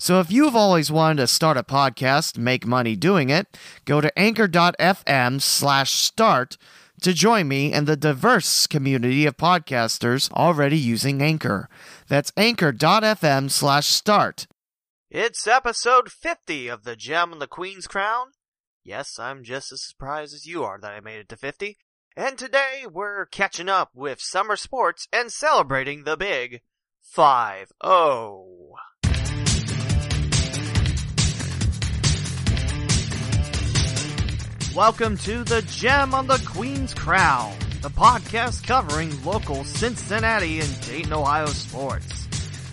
So if you've always wanted to start a podcast, make money doing it, go to anchor.fm slash start to join me and the diverse community of podcasters already using Anchor. That's anchor.fm slash start. It's episode 50 of The Gem and the Queen's Crown. Yes, I'm just as surprised as you are that I made it to 50. And today we're catching up with summer sports and celebrating the big 5-0. Welcome to The Gem on the Queen's Crown, the podcast covering local Cincinnati and Dayton, Ohio sports.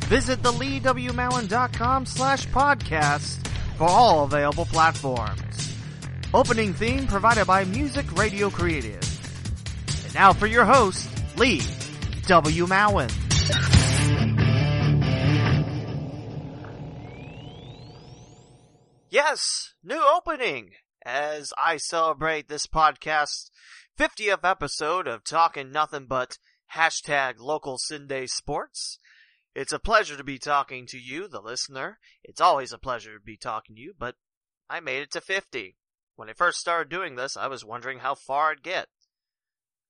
Visit theleewmowen.com slash podcast for all available platforms. Opening theme provided by Music Radio Creative. And now for your host, Lee W. Mowen. Yes, new opening as I celebrate this podcast's 50th episode of Talking Nothing But hashtag local CinDay sports. It's a pleasure to be talking to you, the listener. It's always a pleasure to be talking to you, but I made it to 50. When I first started doing this, I was wondering how far I'd get.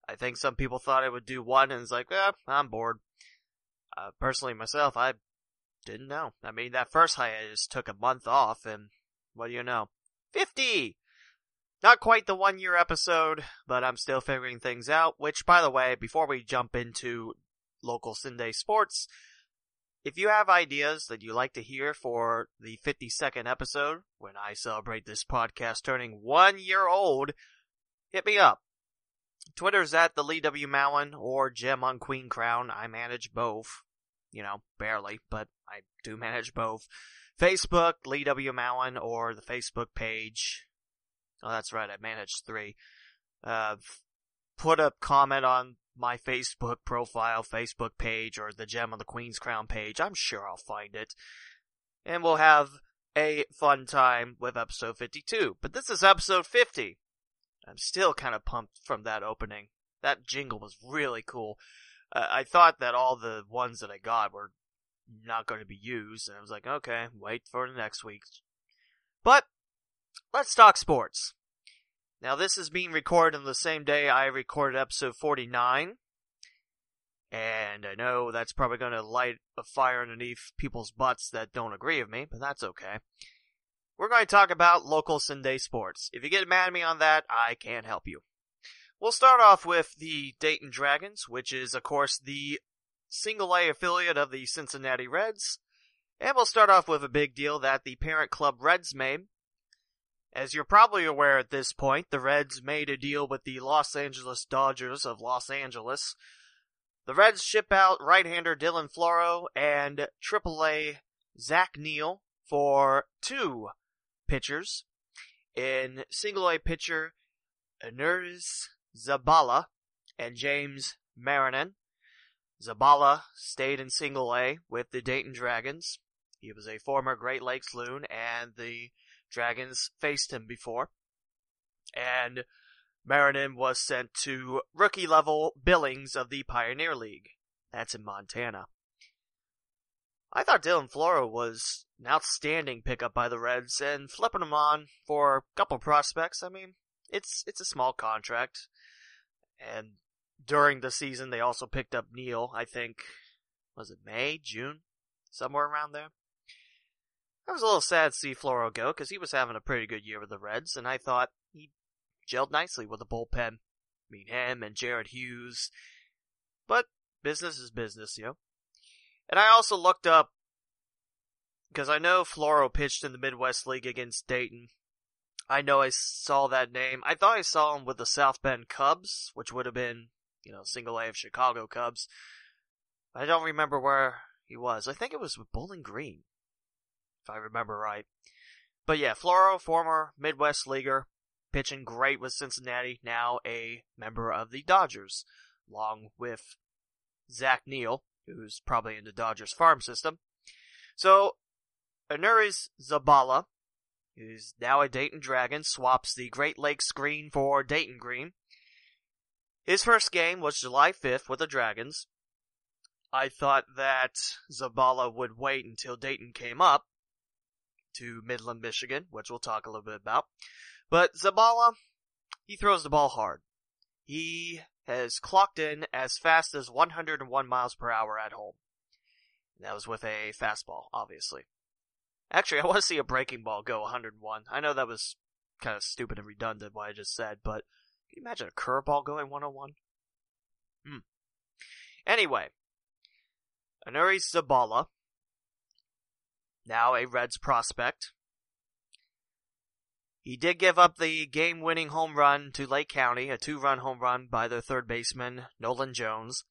I think some people thought I would do one and it's like, eh, I'm bored. Uh, personally myself, I didn't know. I mean, that first hiatus took a month off and what do you know? 50! Not quite the one year episode, but I'm still figuring things out, which by the way, before we jump into local CinDay sports, if you have ideas that you'd like to hear for the 52nd episode, when I celebrate this podcast turning one year old, hit me up. Twitter's at the Lee W. Mowen or Gem on Queen Crown. I manage both. You know, barely, but I do manage both. Facebook, Lee W. Mowen, or the Facebook page. Oh, that's right, I managed three. Uh, put a comment on my Facebook profile, Facebook page, or the Gem on the Queen's Crown page. I'm sure I'll find it. And we'll have a fun time with episode 52. But this is episode 50. I'm still kind of pumped from that opening. That jingle was really cool. Uh, I thought that all the ones that I got were not going to be used, and I was like, okay, wait for the next week. But let's talk sports. Now, this is being recorded on the same day I recorded episode 49. And I know that's probably going to light a fire underneath people's butts that don't agree with me, but that's okay. We're going to talk about local CinDay sports. If you get mad at me on that, I can't help you. We'll start off with the Dayton Dragons, which is, of course, the single A affiliate of the Cincinnati Reds. And we'll start off with a big deal that the parent club Reds made. As you're probably aware at this point, the Reds made a deal with the Los Angeles Dodgers of Los Angeles. The Reds ship out right-hander Dylan Floro and AAA Zach Neal for two pitchers. In single A pitcher Ernest Zabala and James Marinan. Zabala stayed in single A with the Dayton Dragons. He was a former Great Lakes Loon and the Dragons faced him before. And Marinan was sent to rookie level Billings of the Pioneer League. That's in Montana. I thought Dylan Floro was an outstanding pickup by the Reds, and flipping him on for a couple prospects, I mean, it's it's a small contract. And during the season, they also picked up Neal, I think, was it May, June? Somewhere around there. I was a little sad to see Floro go, because he was having a pretty good year with the Reds, and I thought he gelled nicely with the bullpen. I mean, him and Jared Hughes. But business is business, you know. And I also looked up because I know Floro pitched in the Midwest League against Dayton. I know I saw that name. I thought I saw him with the South Bend Cubs, which would have been, you know, single A of Chicago Cubs. I don't remember where he was. I think it was with Bowling Green, if I remember right. But yeah, Floro, former Midwest leaguer, pitching great with Cincinnati, now a member of the Dodgers, along with Zach Neal, who's probably in the Dodgers farm system. So, Aneurys Zabala, who's now a Dayton Dragon, swaps the Great Lakes green for Dayton green. His first game was July 5th with the Dragons. I thought that Zabala would wait until Dayton came up to Midland, Michigan, which we'll talk a little bit about. But Zabala, he throws the ball hard. He has clocked in as fast as 101 miles per hour at home. that was with a fastball, obviously. Actually, I want to see a breaking ball go 101. I know that was kind of stupid and redundant what I just said, but can you imagine a curveball going 101? Hmm. Anyway, Anuri Zabala, now a Reds prospect. He did give up the game winning home run to Lake County, a two run home run by their third baseman, Nolan Jones.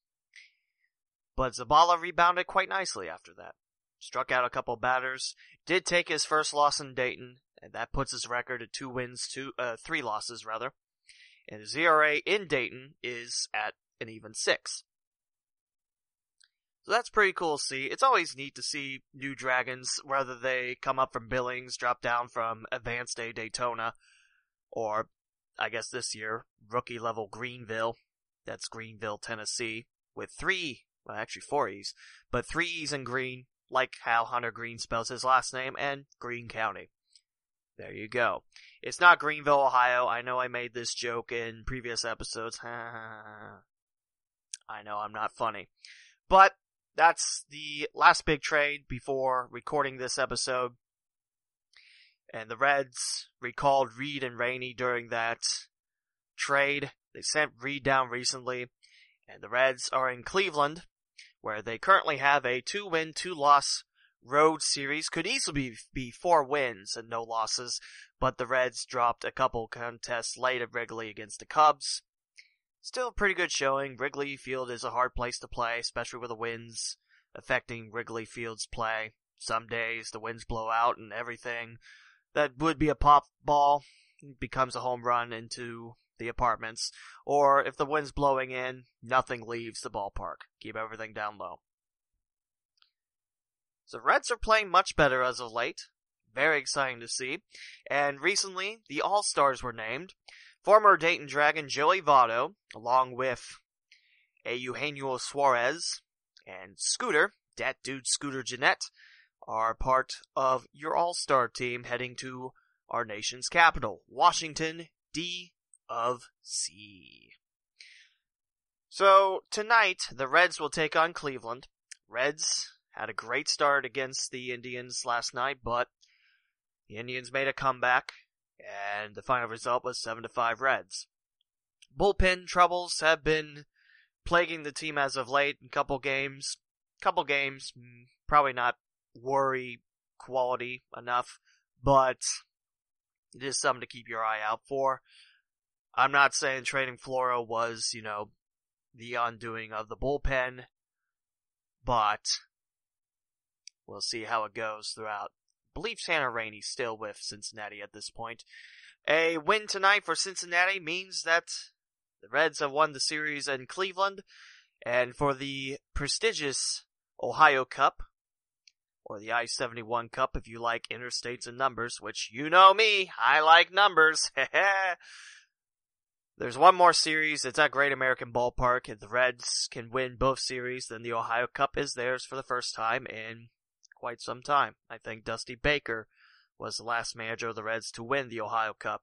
But Zabala rebounded quite nicely after that. Struck out a couple batters, did take his first loss in Dayton, and that puts his record at two wins, two, uh, three losses rather. And his ERA in Dayton is at an even six. So that's pretty cool to see. It's always neat to see new dragons, whether they come up from Billings, drop down from Advanced A Daytona, or I guess this year, rookie level Greenville. That's Greenville, Tennessee, with three, well actually four E's, but three E's in green, like how Hunter Greene spells his last name, and Greene County. There you go. It's not Greenville, Ohio. I know I made this joke in previous episodes. I know I'm not funny. But that's the last big trade before recording this episode. And the Reds recalled Reed and Rainey during that trade. They sent Reed down recently, and the Reds are in Cleveland, where they currently have a two win, two loss road series. Could easily be four wins and no losses, but the Reds dropped a couple contests late at Wrigley against the Cubs. Still pretty good showing. Wrigley Field is a hard place to play, especially with the winds affecting Wrigley Field's play. Some days the winds blow out and everything that would be a pop ball becomes a home run into the apartments. Or if the wind's blowing in, nothing leaves the ballpark. Keep everything down low. So Reds are playing much better as of late. Very exciting to see. And recently, the All-Stars were named. Former Dayton Dragon Joey Votto, along with a Eugenio Suarez and Scooter, that dude Scooter Gennett, are part of your all-star team heading to our nation's capital, Washington, D of C. So tonight, the Reds will take on Cleveland. Reds had a great start against the Indians last night, but the Indians made a comeback and the final result was 7 to 5 Reds. Bullpen troubles have been plaguing the team as of late in a couple games. Couple games, mm, probably not worry quality enough, but it is something to keep your eye out for. I'm not saying trading Floro was, you know, the undoing of the bullpen, but we'll see how it goes throughout believe Tanner Rainey's still with Cincinnati at this point. A win tonight for Cincinnati means that the Reds have won the series in Cleveland, and for the prestigious Ohio Cup, or the I-71 Cup if you like interstates and numbers, which you know me, I like numbers. There's one more series. It's at Great American Ballpark. If the Reds can win both series, then the Ohio Cup is theirs for the first time in quite some time. I think Dusty Baker was the last manager of the Reds to win the Ohio Cup.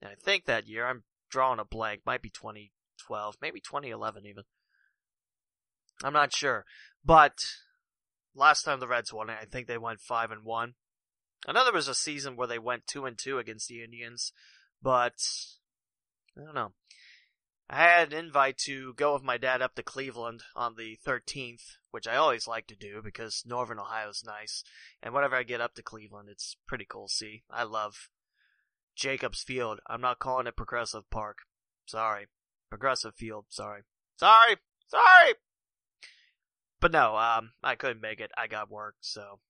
And I think that year, I'm drawing a blank, might be 2012, maybe 2011 even. I'm not sure. But last time the Reds won it, I think they went 5 and 1. I know there was a season where they went 2 and 2 against the Indians, but I don't know. I had an invite to go with my dad up to Cleveland on the 13th, which I always like to do because Northern Ohio's nice. And whenever I get up to Cleveland, it's pretty cool see. I love Jacobs Field. I'm not calling it Progressive Park. Sorry. Progressive Field. Sorry. Sorry. Sorry. But no, um, I couldn't make it. I got work, so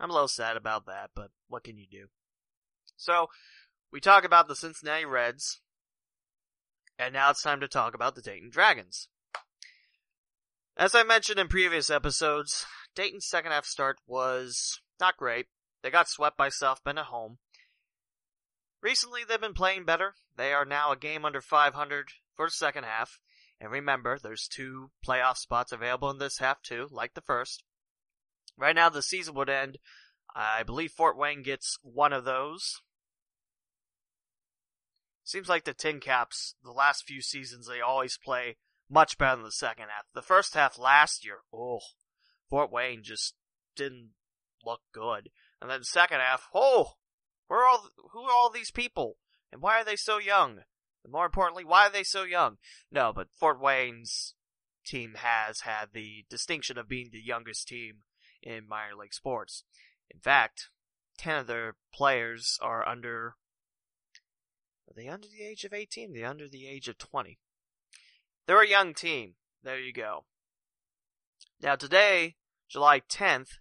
I'm a little sad about that, but what can you do? So, we talk about the Cincinnati Reds, and now it's time to talk about the Dayton Dragons. As I mentioned in previous episodes, Dayton's second half start was not great. They got swept by South Bend at home. Recently, they've been playing better. They are now a game under 500 for the second half. And remember, there's two playoff spots available in this half too, like the first. Right now, the season would end. I believe Fort Wayne gets one of those. Seems like the Tin Caps, the last few seasons, they always play much better in the second half. The first half last year, oh, Fort Wayne just didn't look good. And then second half, oh, where are all, who are all these people? And why are they so young? And more importantly, why are they so young? No, but Fort Wayne's team has had the distinction of being the youngest team in minor league sports. In fact, 10 of their players are under are they under the age of 18? They're under the age of 20. They're a young team. There you go. Now today, July 10th,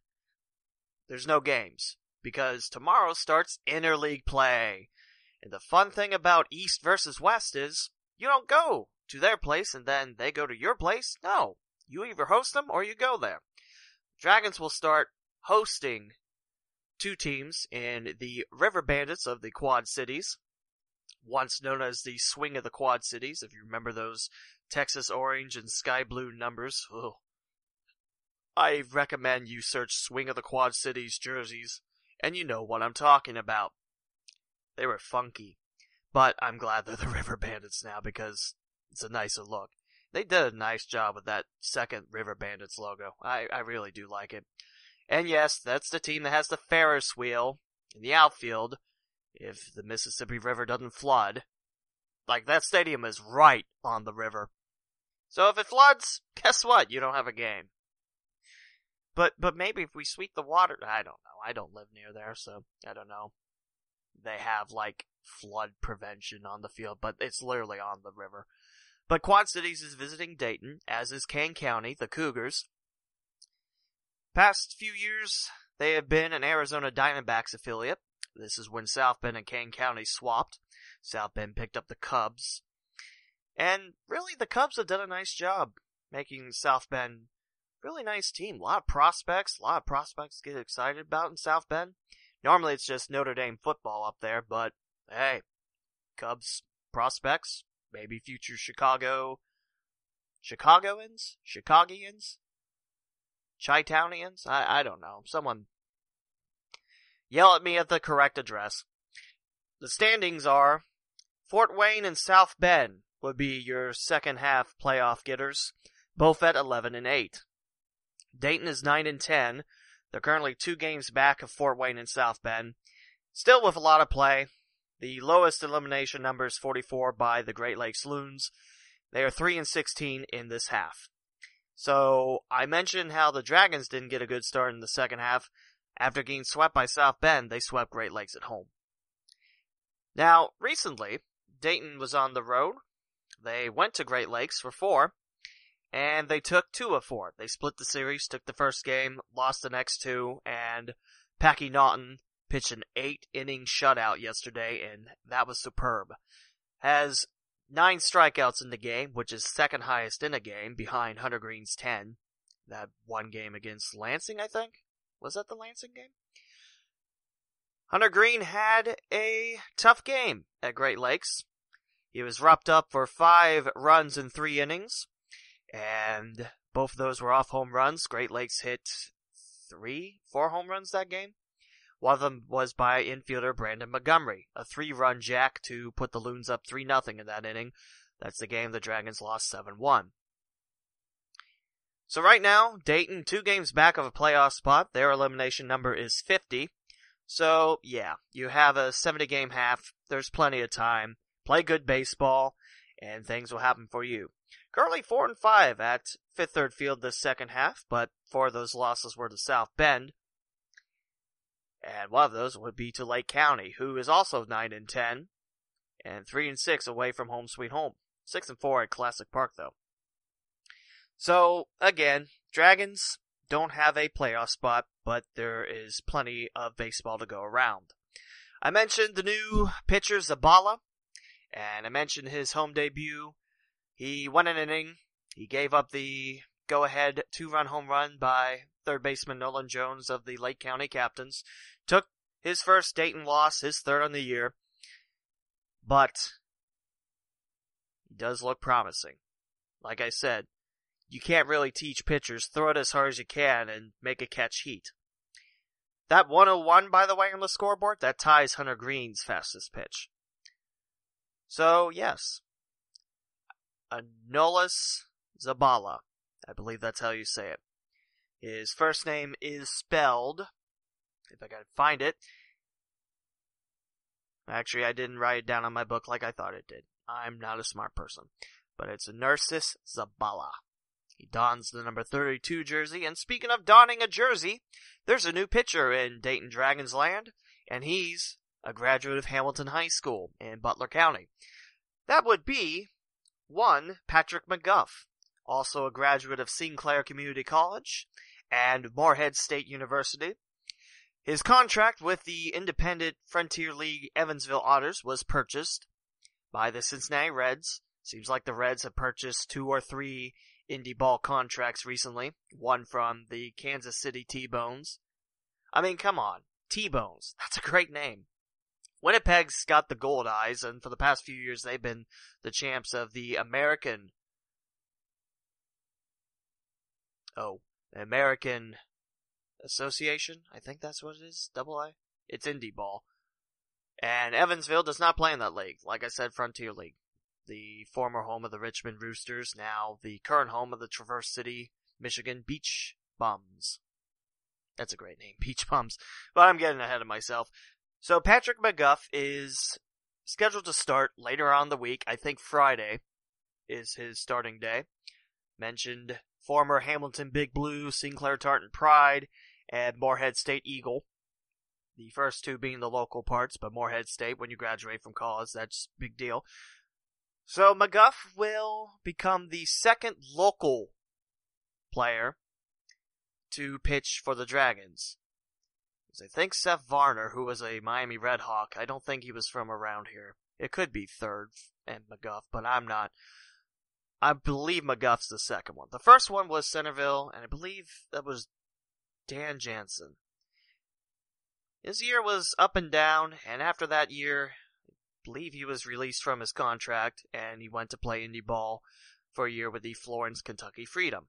there's no games because tomorrow starts interleague play. And the fun thing about East versus West is you don't go to their place and then they go to your place. No. You either host them or you go there. Dragons will start hosting two teams in the River Bandits of the Quad Cities once known as the Swing of the Quad Cities, if you remember those Texas orange and sky blue numbers. Ugh. I recommend you search Swing of the Quad Cities jerseys, and you know what I'm talking about. They were funky, but I'm glad they're the River Bandits now because it's a nicer look. They did a nice job with that second River Bandits logo. I, I really do like it. And yes, that's the team that has the Ferris wheel in the outfield, if the Mississippi River doesn't flood. Like, that stadium is right on the river. So if it floods, guess what? You don't have a game. But, but maybe if we sweep the water, I don't know. I don't live near there, so I don't know. They have, like, flood prevention on the field, but it's literally on the river. But Quad Cities is visiting Dayton, as is Kane County, the Cougars. Past few years, they have been an Arizona Diamondbacks affiliate, this is when South Bend and Kane County swapped. South Bend picked up the Cubs. And really, the Cubs have done a nice job making South Bend really nice team. A lot of prospects, a lot of prospects get excited about in South Bend. Normally it's just Notre Dame football up there, but hey, Cubs prospects, maybe future Chicago, Chicagoans, Chicagians, Chi-Townians. I I don't know. Someone Yell at me at the correct address. The standings are Fort Wayne and South Bend would be your second half playoff getters, both at 11 and 8. Dayton is 9 and 10. They're currently two games back of Fort Wayne and South Bend. Still with a lot of play. The lowest elimination number is 44 by the Great Lakes Loons. They are 3 and 16 in this half. So, I mentioned how the Dragons didn't get a good start in the second half. After getting swept by South Bend, they swept Great Lakes at home. Now, recently, Dayton was on the road. They went to Great Lakes for four, and they took two of four. They split the series, took the first game, lost the next two, and Packy Naughton pitched an eight inning shutout yesterday, and that was superb. Has nine strikeouts in the game, which is second highest in a game, behind Hunter Greene's ten. That one game against Lansing, I think. Was that the Lansing game? Hunter Greene had a tough game at Great Lakes. He was wrapped up for five runs in three innings, and both of those were off home runs. Great Lakes hit three, four home runs that game. One of them was by infielder Brandon Montgomery, a three-run jack to put the Loons up 3 nothing in that inning. That's the game the Dragons lost 7-1. So right now, Dayton, two games back of a playoff spot. Their elimination number is 50. So, yeah, you have a 70 game half. There's plenty of time. Play good baseball. and things will happen for you. Currently four and five at Fifth Third Field this second half, but four of those losses were to South Bend. And one of those would be to Lake County, who is also nine and ten, and three and six away from home sweet home. Six and four at Classic Park though. So again, Dragons don't have a playoff spot, but there is plenty of baseball to go around. I mentioned the new pitcher Zabala, and I mentioned his home debut. He won an inning. He gave up the go-ahead two-run home run by third baseman Nolan Jones of the Lake County Captains. Took his first Dayton loss, his third on the year. But he does look promising. Like I said, you can't really teach pitchers throw it as hard as you can and make a catch heat. That 101, by the way, on the scoreboard, that ties Hunter Greene's fastest pitch. So, yes. Adonis Zabala. I believe that's how you say it. His first name is spelled, if I can find it. Actually, I didn't write it down on my book like I thought it did. I'm not a smart person. But it's Narcissus Zabala. He dons the number 32 jersey, and speaking of donning a jersey, there's a new pitcher in Dayton Dragons land, and he's a graduate of Hamilton High School in Butler County. That would be one Patrick McGuff, also a graduate of Sinclair Community College and Morehead State University. His contract with the independent Frontier League Evansville Otters was purchased by the Cincinnati Reds. Seems like the Reds have purchased two or three indie ball contracts recently. One from the Kansas City T-Bones. I mean, come on. T-Bones. That's a great name. Winnipeg's got the Goldeyes, and for the past few years they've been the champs of the American. Oh, American Association? I think that's what it is. Double A? It's indie ball. And Evansville does not play in that league. Like I said, Frontier League the former home of the Richmond Roosters, now the current home of the Traverse City, Michigan Beach Bums. That's a great name, Beach Bums. But I'm getting ahead of myself. So Patrick McGuff is scheduled to start later on the week. I think Friday is his starting day. Mentioned former Hamilton Big Blue, Sinclair Tartan Pride, and Morehead State Eagle. The first two being the local parts, but Morehead State, when you graduate from college, that's big deal. So McGuff will become the second local player to pitch for the Dragons. I think Seth Varner, who was a Miami Red Hawk, I don't think he was from around here. It could be third and McGuff, but I'm not. I believe McGuff's the second one. The first one was Centerville, and I believe that was Dan Jansen. His year was up and down, and after that year, believe he was released from his contract and he went to play indie ball for a year with the Florence Kentucky Freedom.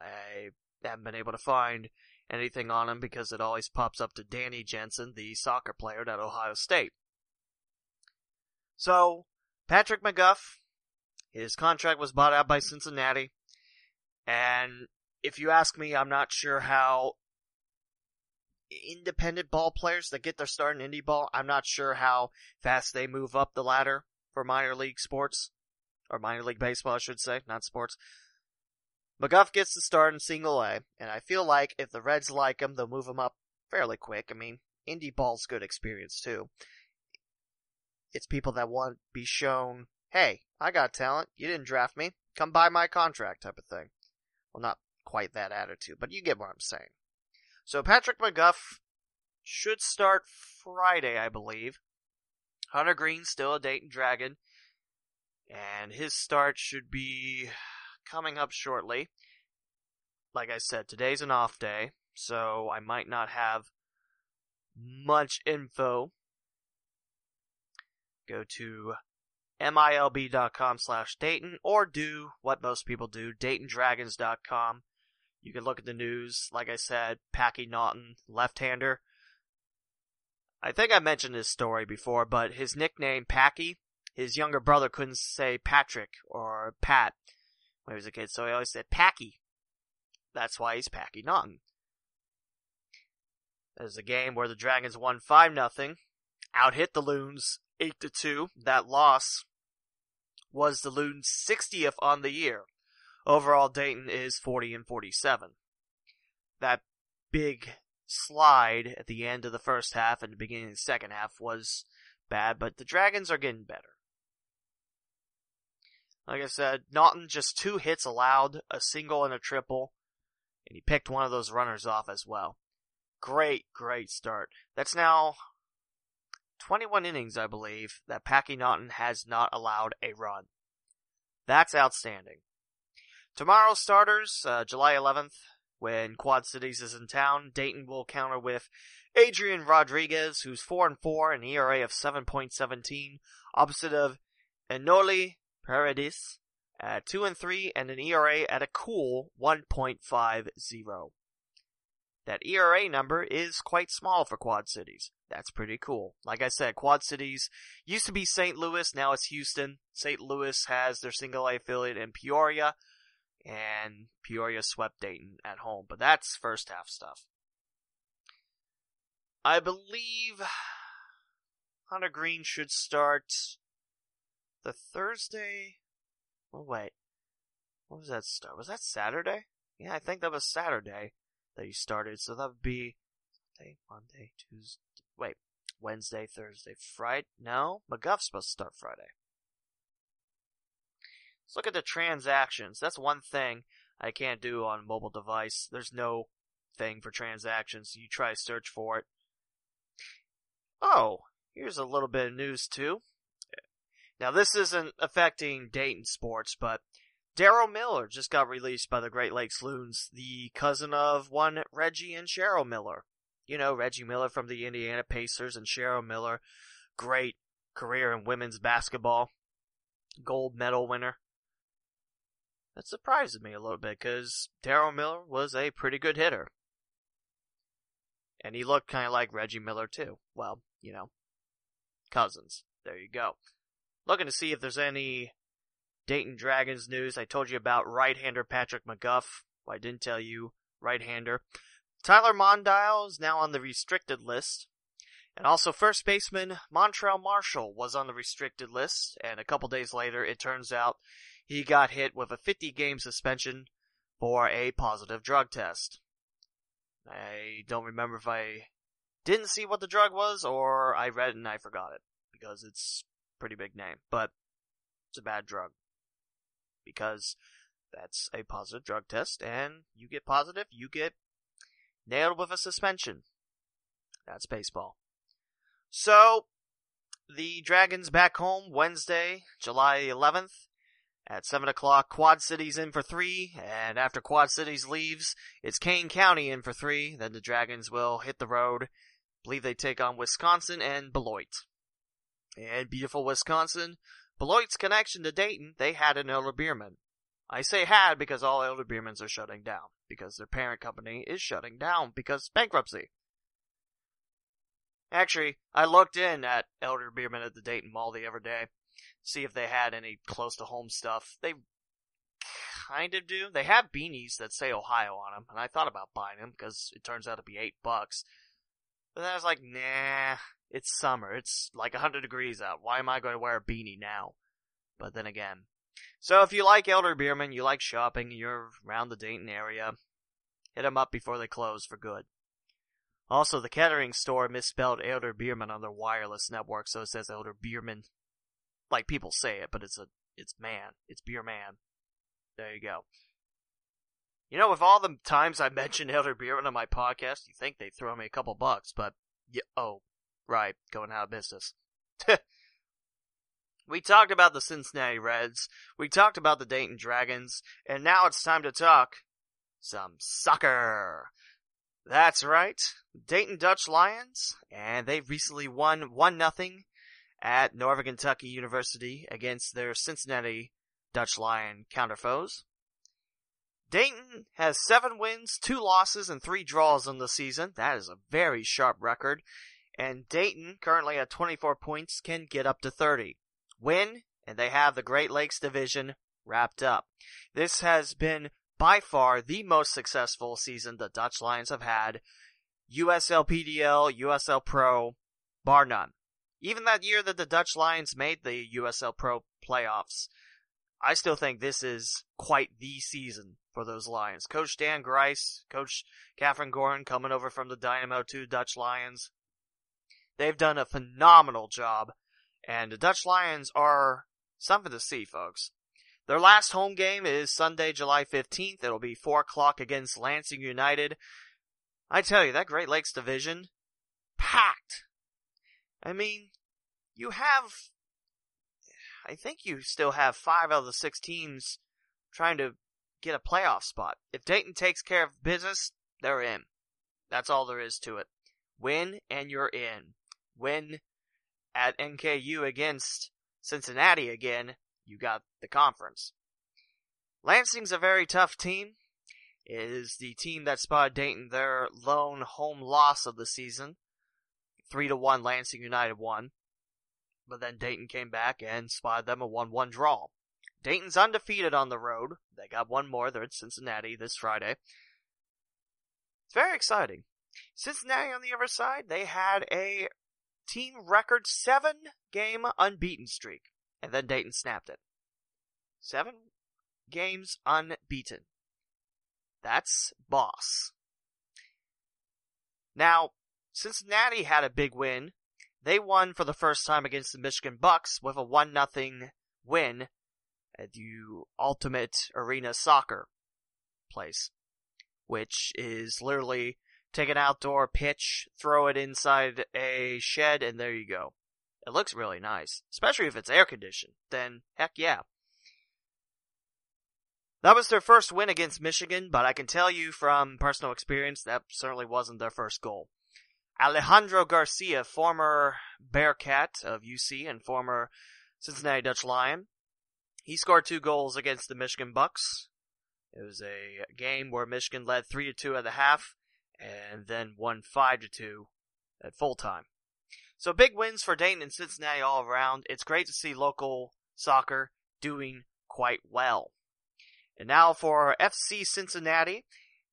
I haven't been able to find anything on him because it always pops up to Danny Jensen, the soccer player at Ohio State. So, Patrick McGuff, his contract was bought out by Cincinnati, and if you ask me, I'm not sure how independent ball players that get their start in indie ball, I'm not sure how fast they move up the ladder for minor league sports. Or minor league baseball, I should say, not sports. McGuff gets the start in single A, and I feel like if the Reds like him, they'll move him up fairly quick. I mean, indie ball's good experience too. It's people that want to be shown, hey, I got talent, you didn't draft me, come buy my contract type of thing. Well, not quite that attitude, but you get what I'm saying. So Patrick McGuff should start Friday, I believe. Hunter Greene still a Dayton Dragon. And his start should be coming up shortly. Like I said, today's an off day, so I might not have much info. Go to milb.com slash Dayton or do what most people do, DaytonDragons.com. You can look at the news. Like I said, Packy Naughton, left-hander. I think I mentioned this story before, but his nickname, Packy, his younger brother couldn't say Patrick or Pat when he was a kid, so he always said Packy. That's why he's Packy Naughton. There's a game where the Dragons won 5 0 out hit the Loons 8 to 2. That loss was the Loons' 60th on the year. Overall, Dayton is 40 and 47. That big slide at the end of the first half and the beginning of the second half was bad, but the Dragons are getting better. Like I said, Naughton just two hits allowed, a single and a triple, and he picked one of those runners off as well. Great, great start. That's now 21 innings, I believe, that Packy Naughton has not allowed a run. That's outstanding. Tomorrow's starters, uh, July 11th, when Quad Cities is in town, Dayton will counter with Adrian Rodriguez, who's 4 and 4, an ERA of 7.17, opposite of Enoli Paredes at 2 and 3, and an ERA at a cool 1.50. That ERA number is quite small for Quad Cities. That's pretty cool. Like I said, Quad Cities used to be St. Louis, now it's Houston. St. Louis has their single A affiliate in Peoria, and Peoria swept Dayton at home. But that's first half stuff. I believe Hunter Greene should start the Thursday. Oh wait, what was that start? Was that Saturday? Yeah, I think that was Saturday that he started. So that would be Sunday, Monday, Tuesday. Wait, Wednesday, Thursday, Friday. No, McGuff's supposed to start Friday. Let's look at the transactions. That's one thing I can't do on a mobile device. There's no thing for transactions. You try to search for it. Oh, here's a little bit of news too. Now this isn't affecting Dayton sports, but Daryl Miller just got released by the Great Lakes Loons, the cousin of one Reggie and Cheryl Miller. You know, Reggie Miller from the Indiana Pacers and Cheryl Miller, great career in women's basketball, gold medal winner. That surprises me a little bit because Daryl Miller was a pretty good hitter. And he looked kind of like Reggie Miller too. Well, you know, cousins. There you go. Looking to see if there's any Dayton Dragons news. I told you about right-hander Patrick McGuff. Well, I didn't tell you right-hander. Tyler Mondile is now on the restricted list. And also first baseman Montrell Marshall was on the restricted list. And a couple days later, it turns out he got hit with a 50 game suspension for a positive drug test. I don't remember if I didn't see what the drug was or I read and I forgot it because it's pretty big name, but it's a bad drug because that's a positive drug test, and you get positive, you get nailed with a suspension. That's baseball. So, the Dragons back home Wednesday, July 11th at 7 o'clock. Quad Cities in for three, and after Quad Cities leaves, it's Kane County in for three. Then the Dragons will hit the road. I believe they take on Wisconsin and Beloit. And beautiful Wisconsin Beloit's connection to Dayton, they had an Elder Beerman. I say had because all Elder Beermans are shutting down, because their parent company is shutting down because bankruptcy. Actually, I looked in at Elder Beerman at the Dayton Mall the other day, see if they had any close to home stuff. They kind of do. They have beanies that say Ohio on them, and I thought about buying them because it turns out to be eight bucks. But then I was like, nah, it's summer. It's like 100 degrees out. Why am I going to wear a beanie now? But then again. So if you like Elder Beerman, you like shopping, you're around the Dayton area, hit them up before they close for good. Also, the Kettering store misspelled Elder Beerman on their wireless network, so it says Elder Beerman. Like people say it, but it's a, it's man. It's Beer Man. There you go. You know, with all the times I mentioned Elder Beerman on my podcast, you think they'd throw me a couple bucks, but, yeah, oh, Right, going out of business. we talked about the Cincinnati Reds, we talked about the Dayton Dragons, and now it's time to talk some soccer. That's right, Dayton Dutch Lions, and they've recently won 1 0 at Northern Kentucky University against their Cincinnati Dutch Lion counterfoes. Dayton has seven wins, two losses, and three draws in the season. That is a very sharp record and Dayton, currently at 24 points, can get up to 30. Win, and they have the Great Lakes Division wrapped up. This has been by far the most successful season the Dutch Lions have had. USL PDL, USL Pro, bar none. Even that year that the Dutch Lions made the USL Pro playoffs. I still think this is quite the season for those Lions. Coach Dan Grice, Coach Catherine Gordon coming over from the Dynamo to Dutch Lions. They've done a phenomenal job, and the Dutch Lions are something to see, folks. Their last home game is Sunday, July 15th. It'll be 4 o'clock against Lansing United. I tell you, that Great Lakes division, packed. I mean, you have, I think you still have five out of the six teams trying to get a playoff spot. If Dayton takes care of business, they're in. That's all there is to it. Win and you're in. Win at NKU against Cincinnati again, you got the conference. Lansing's a very tough team. It is the team that spotted Dayton their lone home loss of the season. Three to one, Lansing United won. But then Dayton came back and spotted them a one-one draw. Dayton's undefeated on the road. They got one more. They're at Cincinnati this Friday. It's very exciting. Cincinnati on the other side, they had a team record seven game unbeaten streak. And then Dayton snapped it. Seven games unbeaten. That's boss. Now, Cincinnati had a big win. They won for the first time against the Michigan Bucks with a 1 0 win at the Ultimate Arena Soccer place, which is literally take an outdoor pitch, throw it inside a shed, and there you go. It looks really nice, especially if it's air conditioned. Then, heck yeah. That was their first win against Michigan, but I can tell you from personal experience that certainly wasn't their first goal. Alejandro Garcia, former Bearcat of UC and former Cincinnati Dutch Lion, he scored two goals against the Michigan Bucks. It was a game where Michigan led three to two at the half, and then won five to two at full time. So big wins for Dayton and Cincinnati all around. It's great to see local soccer doing quite well. And now for FC Cincinnati.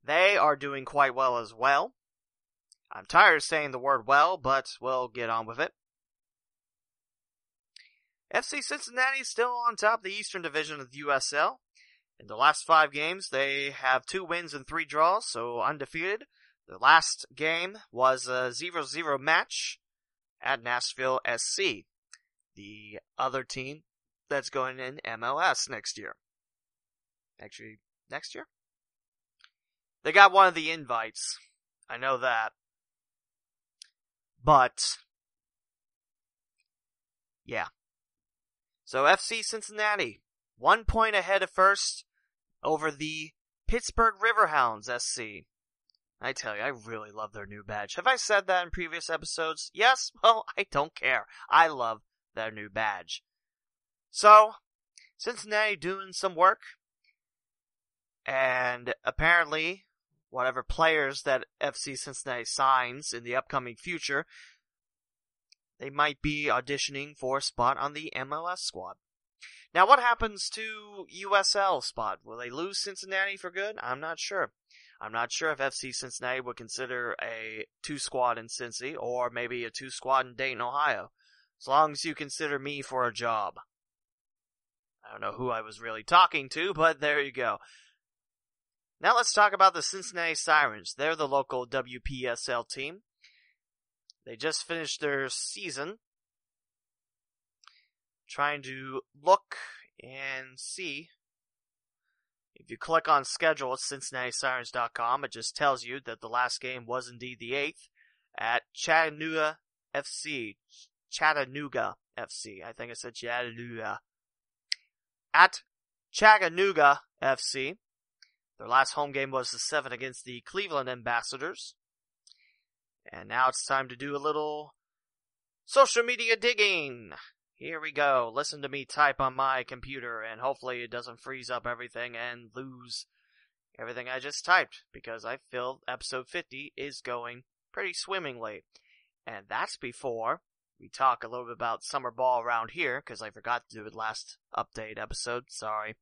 They are doing quite well as well. I'm tired of saying the word well, but we'll get on with it. FC Cincinnati is still on top of the Eastern Division of the USL. In the last five games, they have two wins and three draws, so undefeated. The last game was a 0-0 match at Nashville SC, the other team that's going in MLS next year. Actually, next year? They got one of the invites. I know that. But, yeah. So FC Cincinnati, one point ahead of first over the Pittsburgh Riverhounds SC. I tell you, I really love their new badge. Have I said that in previous episodes? Yes? Well, I don't care. I love their new badge. So, Cincinnati doing some work. And apparently, whatever players that FC Cincinnati signs in the upcoming future, they might be auditioning for a spot on the MLS squad. Now, what happens to USL spot? Will they lose Cincinnati for good? I'm not sure. I'm not sure if FC Cincinnati would consider a two squad in Cincy or maybe a two squad in Dayton, Ohio. As long as you consider me for a job. I don't know who I was really talking to, but there you go. Now let's talk about the Cincinnati Sirens. They're the local WPSL team. They just finished their season. Trying to look and see if you click on schedule at CincinnatiSirens.com, it just tells you that the last game was indeed the 8th at Chattanooga FC. Chattanooga FC. I think I said Chattanooga. At Chattanooga FC. Their last home game was the 7 against the Cleveland Ambassadors. And now it's time to do a little social media digging. Here we go. Listen to me type on my computer, and hopefully it doesn't freeze up everything and lose everything I just typed, because I feel episode 50 is going pretty swimmingly. And that's before we talk a little bit about summer ball around here, because I forgot to do it last update episode. Sorry.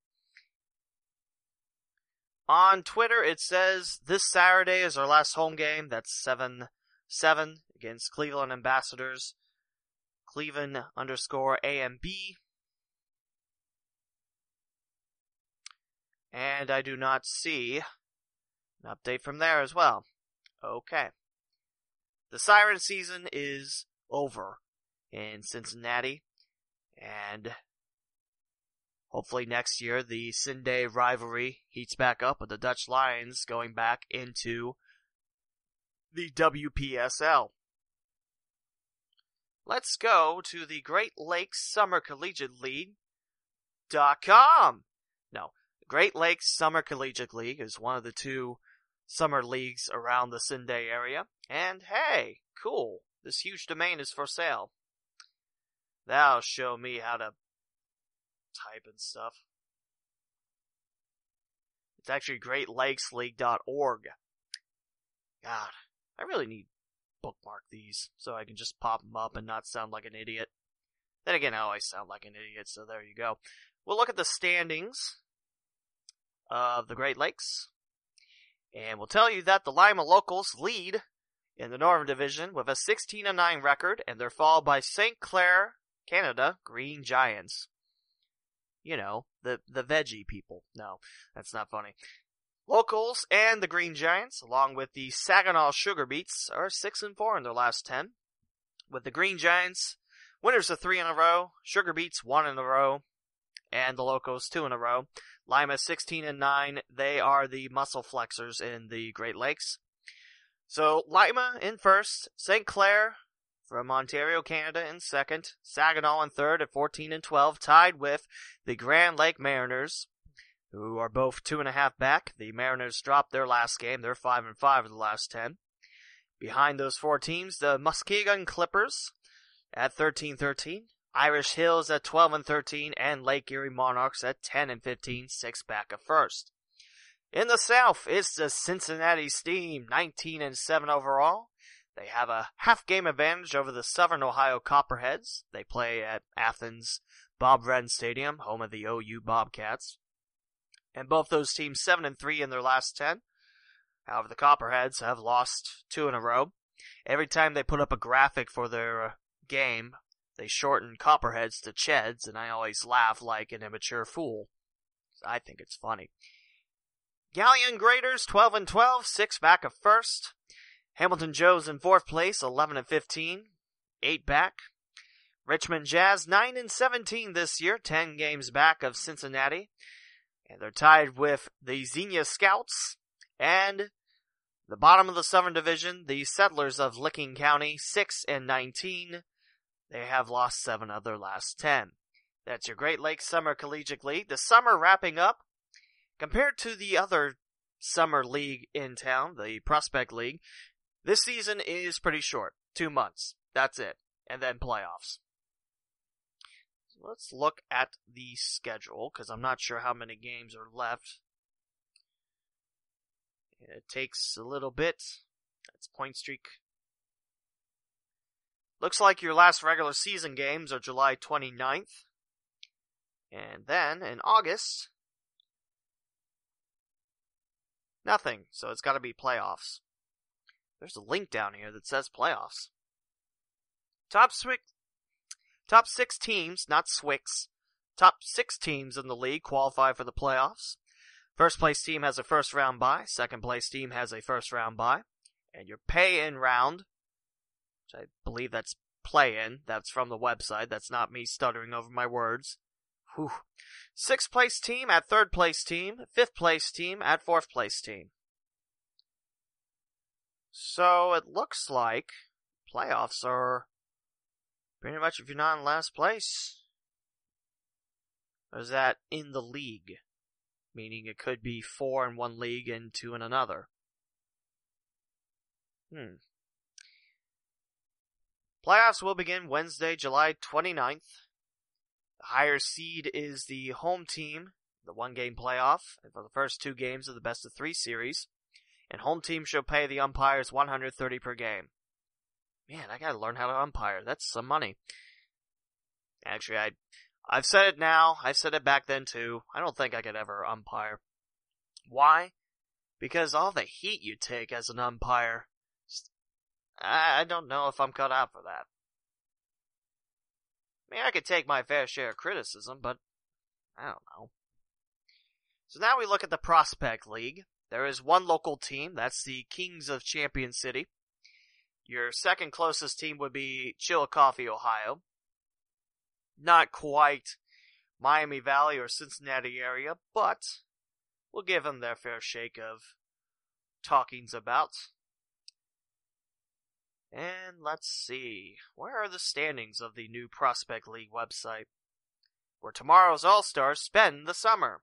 On Twitter, it says this Saturday is our last home game. That's 7 7 against Cleveland Ambassadors. Cleveland underscore AMB. And I do not see an update from there as well. Okay. The siren season is over in Cincinnati, and hopefully next year the CinDay rivalry heats back up with the Dutch Lions going back into the WPSL. Let's go to the Great Lakes Summer Collegiate League. Dot com. No, Great Lakes Summer Collegiate League is one of the two summer leagues around the CinDay area. And hey, cool, this huge domain is for sale. That'll show me how to type and stuff. It's actually GreatLakesLeague.org. God, I really need bookmark these so I can just pop them up and not sound like an idiot. Then again, I always sound like an idiot, so there you go. We'll look at the standings of the Great Lakes. And we'll tell you that the Lima Locals lead in the Northern Division with a 16 9 record, and they're followed by St. Clair, Canada, Green Giants. You know, the, the veggie people. No, that's not funny. Locals and the Green Giants, along with the Saginaw Sugar Beets, are 6 and 4 in their last 10. With the Green Giants, winners of 3 in a row, Sugar Beets 1 in a row, and the Locals 2 in a row. Lima 16 and 9. They are the muscle flexors in the Great Lakes. So Lima in first, St. Clair from Ontario, Canada in second, Saginaw in third at 14 and 12, tied with the Grand Lake Mariners, who are both two and a half back. The Mariners dropped their last game; they're five and five of the last ten. Behind those four teams, the Muskegon Clippers at 13-13, Irish Hills at 12 and 13, and Lake Erie Monarchs at 10 and 15, six back of first. In the South, it's the Cincinnati Steam, 19 and 7 overall. They have a half game advantage over the Southern Ohio Copperheads. They play at Athens Bob Wren Stadium, home of the OU Bobcats. And both those teams 7 and 3 in their last 10. However, the Copperheads have lost two in a row. Every time they put up a graphic for their uh, game, they shorten Copperheads to Cheds, and I always laugh like an immature fool. I think it's funny. Galion Graders 12 and 12, 6 back of first. Hamilton Joes in fourth place, 11 and 15, 8 back. Richmond Jazz 9 and 17 this year, 10 games back of Cincinnati. And they're tied with the Xenia Scouts and the bottom of the Southern Division, the Settlers of Licking County, 6 and 19. They have lost 7 of their last 10. That's your Great Lakes Summer Collegiate League. The summer wrapping up. Compared to the other summer league in town, the Prospect League, this season is pretty short. Two months. That's it. And then playoffs. So let's look at the schedule, because I'm not sure how many games are left. It takes a little bit. That's Pointstreak. Looks like your last regular season games are July 29th. And then in August, nothing. So it's got to be playoffs. There's a link down here that says playoffs. Top six, top six teams, not Swix, top six teams in the league qualify for the playoffs. First place team has a first round bye. Second place team has a first round bye. And your pay in round, which I believe that's play in, that's from the website. That's not me stuttering over my words. Whew. Sixth place team at third place team. Fifth place team at fourth place team. So it looks like playoffs are pretty much if you're not in last place. Or is that in the league? Meaning it could be four in one league and two in another. Hmm. Playoffs will begin Wednesday, July 29th. The higher seed is the home team, the one game playoff, and for the first two games of the best of three series and home team shall pay the umpires 130 per game. Man, I gotta learn how to umpire. That's some money. Actually, I, I've said it now. I said it back then too. I don't think I could ever umpire. Why? Because all the heat you take as an umpire. I, I don't know if I'm cut out for that. I mean, I could take my fair share of criticism, but I don't know. So now we look at the Prospect League. There is one local team, that's the Kings of Champion City. Your second closest team would be Chillicothe, Ohio. Not quite Miami Valley or Cincinnati area, but we'll give them their fair shake of talkings about. And let's see, where are the standings of the new Prospect League website? Where tomorrow's All Stars spend the summer.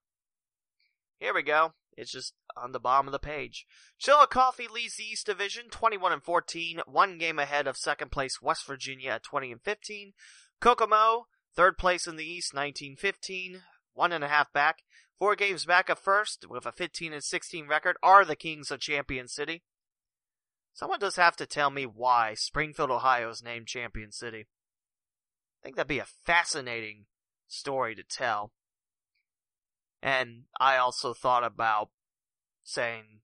Here we go. It's just on the bottom of the page. Chillicothe leads the East Division 21 and 14, one game ahead of second place West Virginia at 20 and 15. Kokomo, third place in the East, 19 15, one and a half back. Four games back of first with a 15 and 16 record are the Kings of Champion City. Someone does have to tell me why Springfield, Ohio is named Champion City. I think that'd be a fascinating story to tell. And I also thought about saying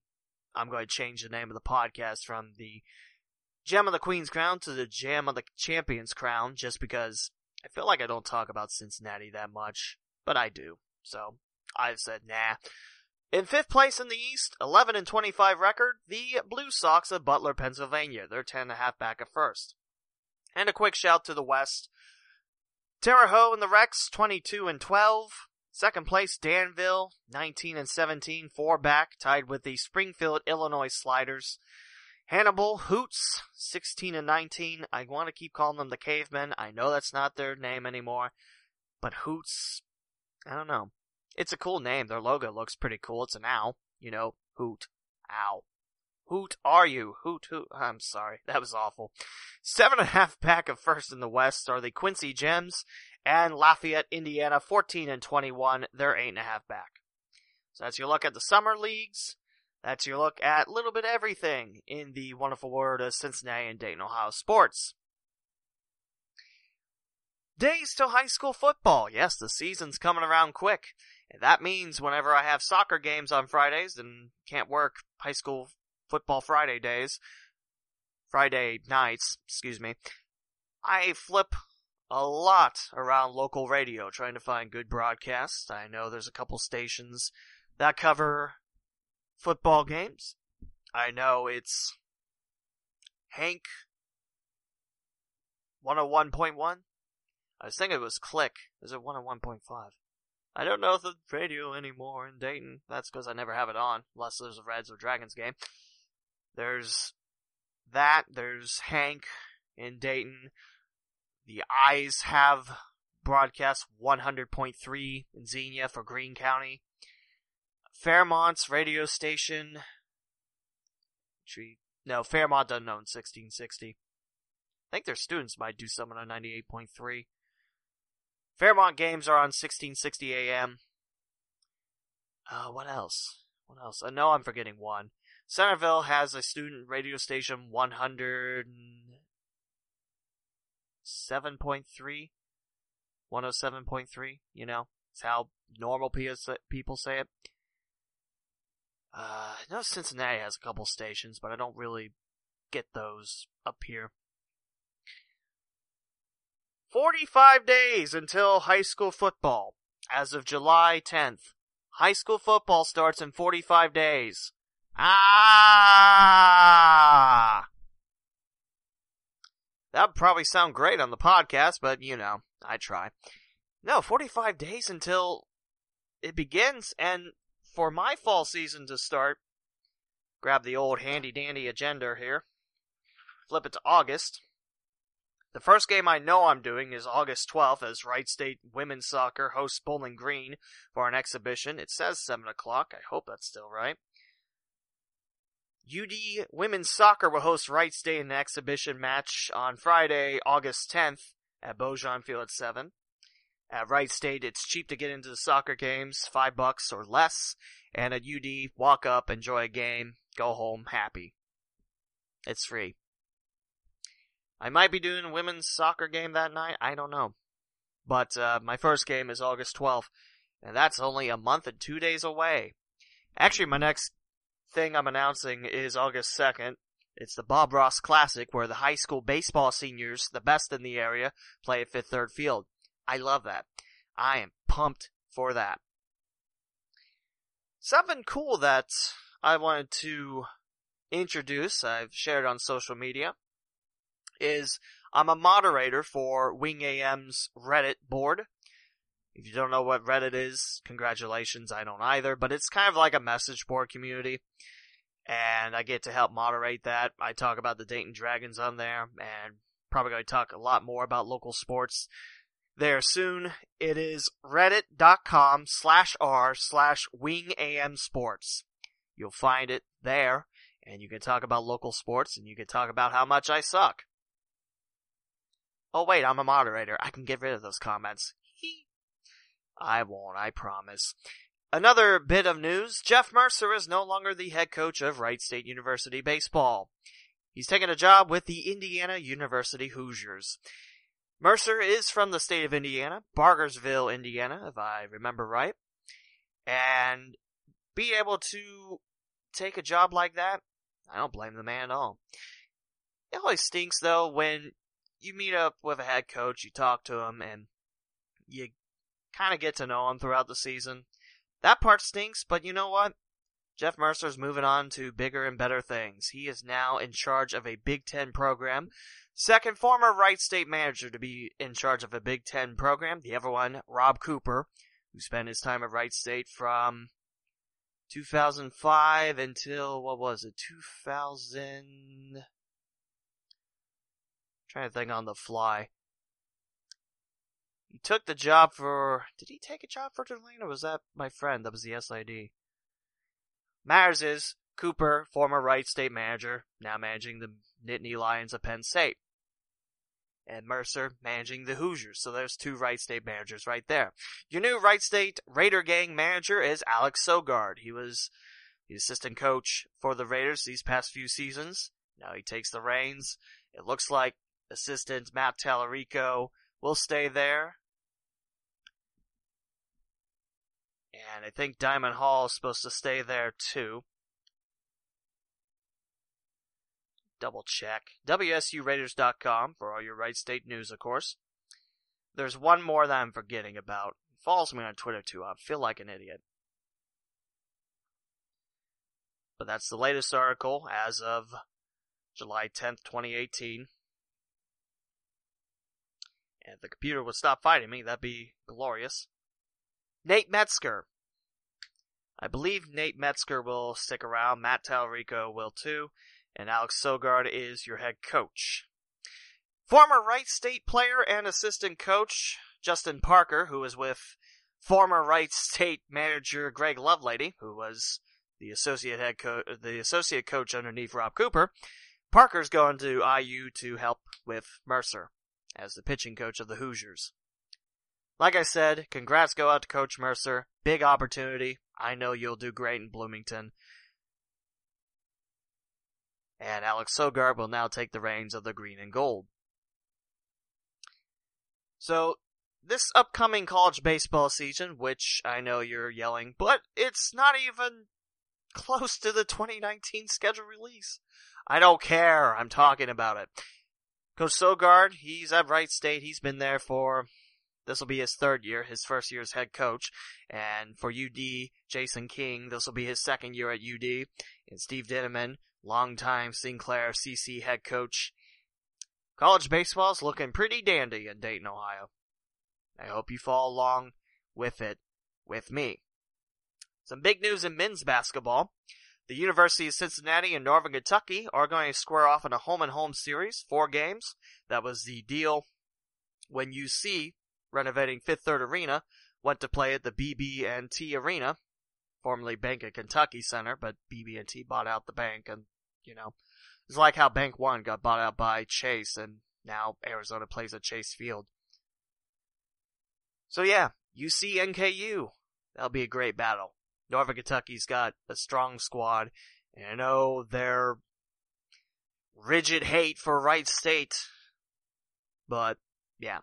I'm going to change the name of the podcast from the Gem of the Queen's Crown to the Gem of the Champion's Crown just because I feel like I don't talk about Cincinnati that much, but I do. So I've said nah. In fifth place in the East, 11 and 25 record, the Blue Sox of Butler, Pennsylvania. They're 10 and a half back at first. And a quick shout to the West. Terre Haute and the Rex, 22 and 12. Second place, Danville, 19 and 17, four back, tied with the Springfield, Illinois Sliders. Hannibal, Hoots, 16 and 19. I want to keep calling them the Cavemen. I know that's not their name anymore. But Hoots, I don't know. It's a cool name. Their logo looks pretty cool. It's an owl. You know, hoot. Ow. Hoot are you? Hoot hoot. I'm sorry. That was awful. Seven and a half back of first in the West are the Quincy Gems and Lafayette, Indiana, 14 and 21. They're eight and a half back. So that's your look at the summer leagues. That's your look at a little bit everything in the wonderful world of Cincinnati and Dayton, Ohio sports. Days till high school football. Yes, the season's coming around quick. And that means whenever I have soccer games on Fridays and can't work high school football Friday days, Friday nights, excuse me, I flip a lot around local radio trying to find good broadcasts. I know there's a couple stations that cover football games. I know it's Hank 101.1. I was thinking it was Click. Is it 101.5? I don't know the radio anymore in Dayton. That's because I never have it on, unless there's a Reds or Dragons game. There's that. There's Hank in Dayton. The Eyes have broadcast 100.3 in Xenia for Greene County. Fairmont's radio station. No, Fairmont doesn't own 1660. I think their students might do something on 98.3. Fairmont games are on 1660 AM. Uh, what else? What else? I know I'm forgetting one. Centerville has a student radio station 107.3. 107.3, you know? It's how normal people say it. Uh, I know Cincinnati has a couple stations, but I don't really get those up here. 45 days until high school football. As of July 10th. High school football starts in 45 days. Ah! That would probably sound great on the podcast, but you know, I try. No, 45 days until it begins, and for my fall season to start, grab the old handy dandy agenda here, flip it to August. The first game I know I'm doing is August 12th as Wright State Women's Soccer hosts Bowling Green for an exhibition. It says 7 o'clock. I hope that's still right. UD Women's Soccer will host Wright State in an exhibition match on Friday, August 10th at Baujan Field at 7. At Wright State, it's cheap to get into the soccer games, five bucks or less. And at UD, walk up, enjoy a game, go home happy. It's free. I might be doing a women's soccer game that night. I don't know. But uh, my first game is August 12th, and that's only a month and two days away. Actually, my next thing I'm announcing is August 2nd. It's the Bob Ross Classic, where the high school baseball seniors, the best in the area, play at Fifth Third Field. I love that. I am pumped for that. something cool that I wanted to introduce, I've shared on social media, is I'm a moderator for Wing AM's Reddit board. If you don't know what Reddit is, congratulations, I don't either, but it's kind of like a message board community. And I get to help moderate that. I talk about the Dayton Dragons on there, and probably going to talk a lot more about local sports there soon. It is reddit.com slash r slash wing am sports. You'll find it there, and you can talk about local sports, and you can talk about how much I suck. Oh wait, I'm a moderator. I can get rid of those comments. I won't, I promise. Another bit of news, Jeff Mercer is no longer the head coach of Wright State University baseball. He's taken a job with the Indiana University Hoosiers. Mercer is from the state of Indiana, Bargersville, Indiana, if I remember right. And be able to take a job like that, I don't blame the man at all. It always stinks though when you meet up with a head coach, you talk to him, and you kind of get to know him throughout the season. That part stinks, but you know what? Jeff Mercer's moving on to bigger and better things. He is now in charge of a Big Ten program. Second former Wright State manager to be in charge of a Big Ten program. The other one, Rob Cooper, who spent his time at Wright State from 2005 until, what was it, 2000. trying to think on the fly. He took the job for. Did he take a job for Tulane, or was that my friend? That was the SID. Matters is Cooper, former Wright State manager, now managing the Nittany Lions of Penn State. And Mercer managing the Hoosiers. So there's two Wright State managers right there. Your new Wright State Raider gang manager is Alex Sogard. He was the assistant coach for the Raiders these past few seasons. Now he takes the reins. It looks like assistant Matt Talarico will stay there. And I think Diamond Hall is supposed to stay there too. Double check. WSURaiders.com for all your Wright State news, of course. There's one more that I'm forgetting about. follows me on Twitter too. I feel like an idiot. But that's the latest article as of July 10th, 2018. And if the computer would stop fighting me, that'd be glorious. Nate Metzger. I believe Nate Metzger will stick around. Matt Talarico will too. And Alex Sogard is your head coach. Former Wright State player and assistant coach Justin Parker, who was with former Wright State manager Greg Lovelady, who was the associate head coach, the associate coach underneath Rob Cooper. Parker's going to IU to help with Mercer as the pitching coach of the Hoosiers. Like I said, congrats go out to Coach Mercer. Big opportunity. I know you'll do great in Bloomington. And Alex Sogard will now take the reins of the green and gold. So, this upcoming college baseball season, which I know you're yelling, but it's not even close to the 2019 schedule release. I don't care. I'm talking about it. Coach Sogard, he's at Wright State. He's been there for this will be his third year, his first year as head coach. And for UD, Jason King, this will be his second year at UD. And Steve Dintaman, longtime Sinclair CC head coach. College baseball's looking pretty dandy in Dayton, Ohio. I hope you follow along with it with me. Some big news in men's basketball. The University of Cincinnati and Northern Kentucky are going to square off in a home and home series, four games. That was the deal when UC, renovating Fifth Third Arena, went to play at the BB&T Arena, formerly Bank of Kentucky Center, but BB&T bought out the bank, and you know, it's like how Bank One got bought out by Chase, and now Arizona plays at Chase Field. So yeah, UC NKU, that'll be a great battle. Northern Kentucky's got a strong squad, and I know their rigid hate for Wright State, but yeah.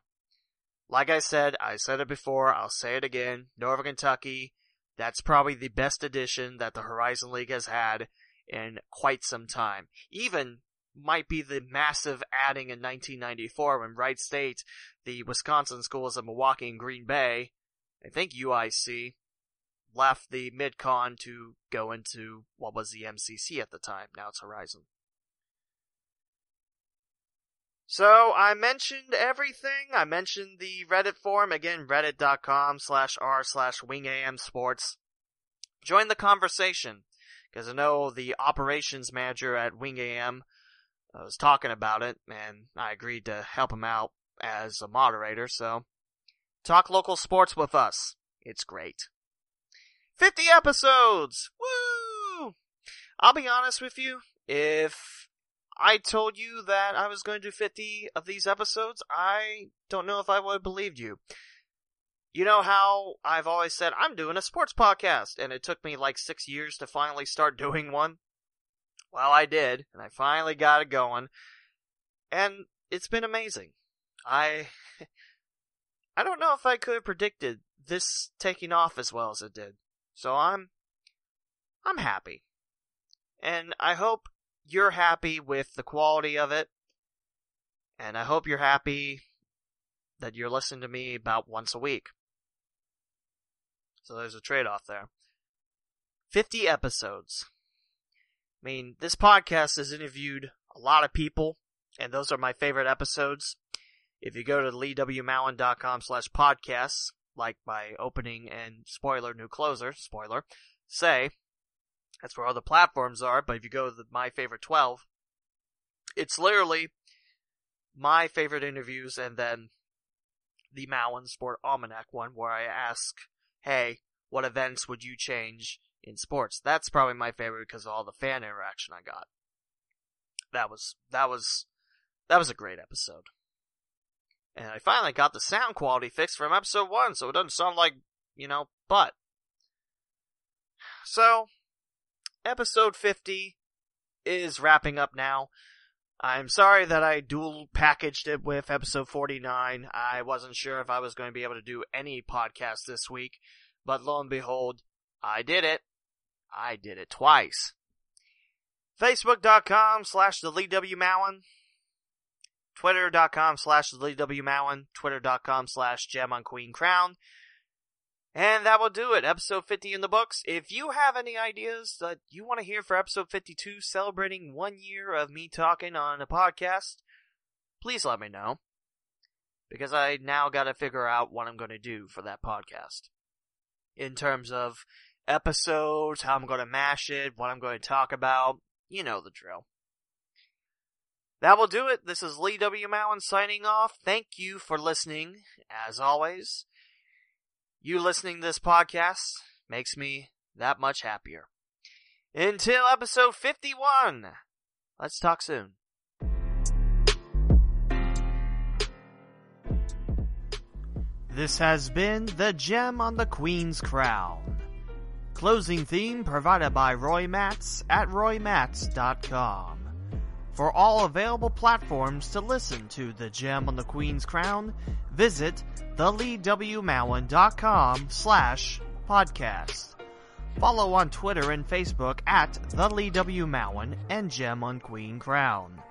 Like I said, I said it before, I'll say it again. Northern Kentucky, that's probably the best addition that the Horizon League has had in quite some time. Even might be the massive adding in 1994 when Wright State, the Wisconsin schools of Milwaukee and Green Bay, I think UIC, left the mid-con to go into what was the MCC at the time. Now it's Horizon. So I mentioned everything. I mentioned the Reddit forum again, reddit.com slash r slash wingam sports. Join the conversation because I know the operations manager at Wing AM uh, was talking about it, and I agreed to help him out as a moderator. So talk local sports with us. It's great. 50 episodes! Woo! I'll be honest with you. If I told you that I was going to do 50 of these episodes, I don't know if I would have believed you. You know how I've always said I'm doing a sports podcast, and it took me like six years to finally start doing one? Well, I did, and I finally got it going, and it's been amazing. I. I don't know if I could have predicted this taking off as well as it did. So I'm I'm happy. And I hope you're happy with the quality of it. And I hope you're happy that you're listening to me about once a week. So there's a trade off there. 50 episodes. I mean, this podcast has interviewed a lot of people, and those are my favorite episodes. If you go to leewmowen.com slash podcasts, like my opening and spoiler new closer, spoiler, say, that's where all the platforms are, but if you go to the, my favorite 12, it's literally my favorite interviews and then the Malin Sport Almanac one where I ask, hey, what events would you change in sports? That's probably my favorite because of all the fan interaction I got. That was, that was, that was a great episode. And I finally got the sound quality fixed from episode one, so it doesn't sound like, you know, but. So, episode 50 is wrapping up now. I'm sorry that I dual packaged it with episode 49. I wasn't sure if I was going to be able to do any podcast this week, but lo and behold, I did it. I did it twice. Facebook.com slash the Lee W. Mowen. Twitter.com slash the Lee W. Mowen. Twitter.com slash Gem on Queen Crown. And that will do it. Episode 50 in the books. If you have any ideas that you want to hear for episode 52, celebrating one year of me talking on a podcast, please let me know. Because I now got to figure out what I'm going to do for that podcast. In terms of episodes, how I'm going to mash it, what I'm going to talk about. You know the drill. That will do it. This is Lee W. Mowen signing off. Thank you for listening, as always. You listening to this podcast makes me that much happier. Until episode 51, let's talk soon. This has been The Gem on the Queen's Crown. Closing theme provided by Roy Matz at roymats.com. For all available platforms to listen to The Gem on the Queen's Crown, visit theleewmowen.com slash podcast. Follow on Twitter and Facebook at The Lee W. And Gem on Queen Crown.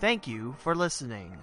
Thank you for listening.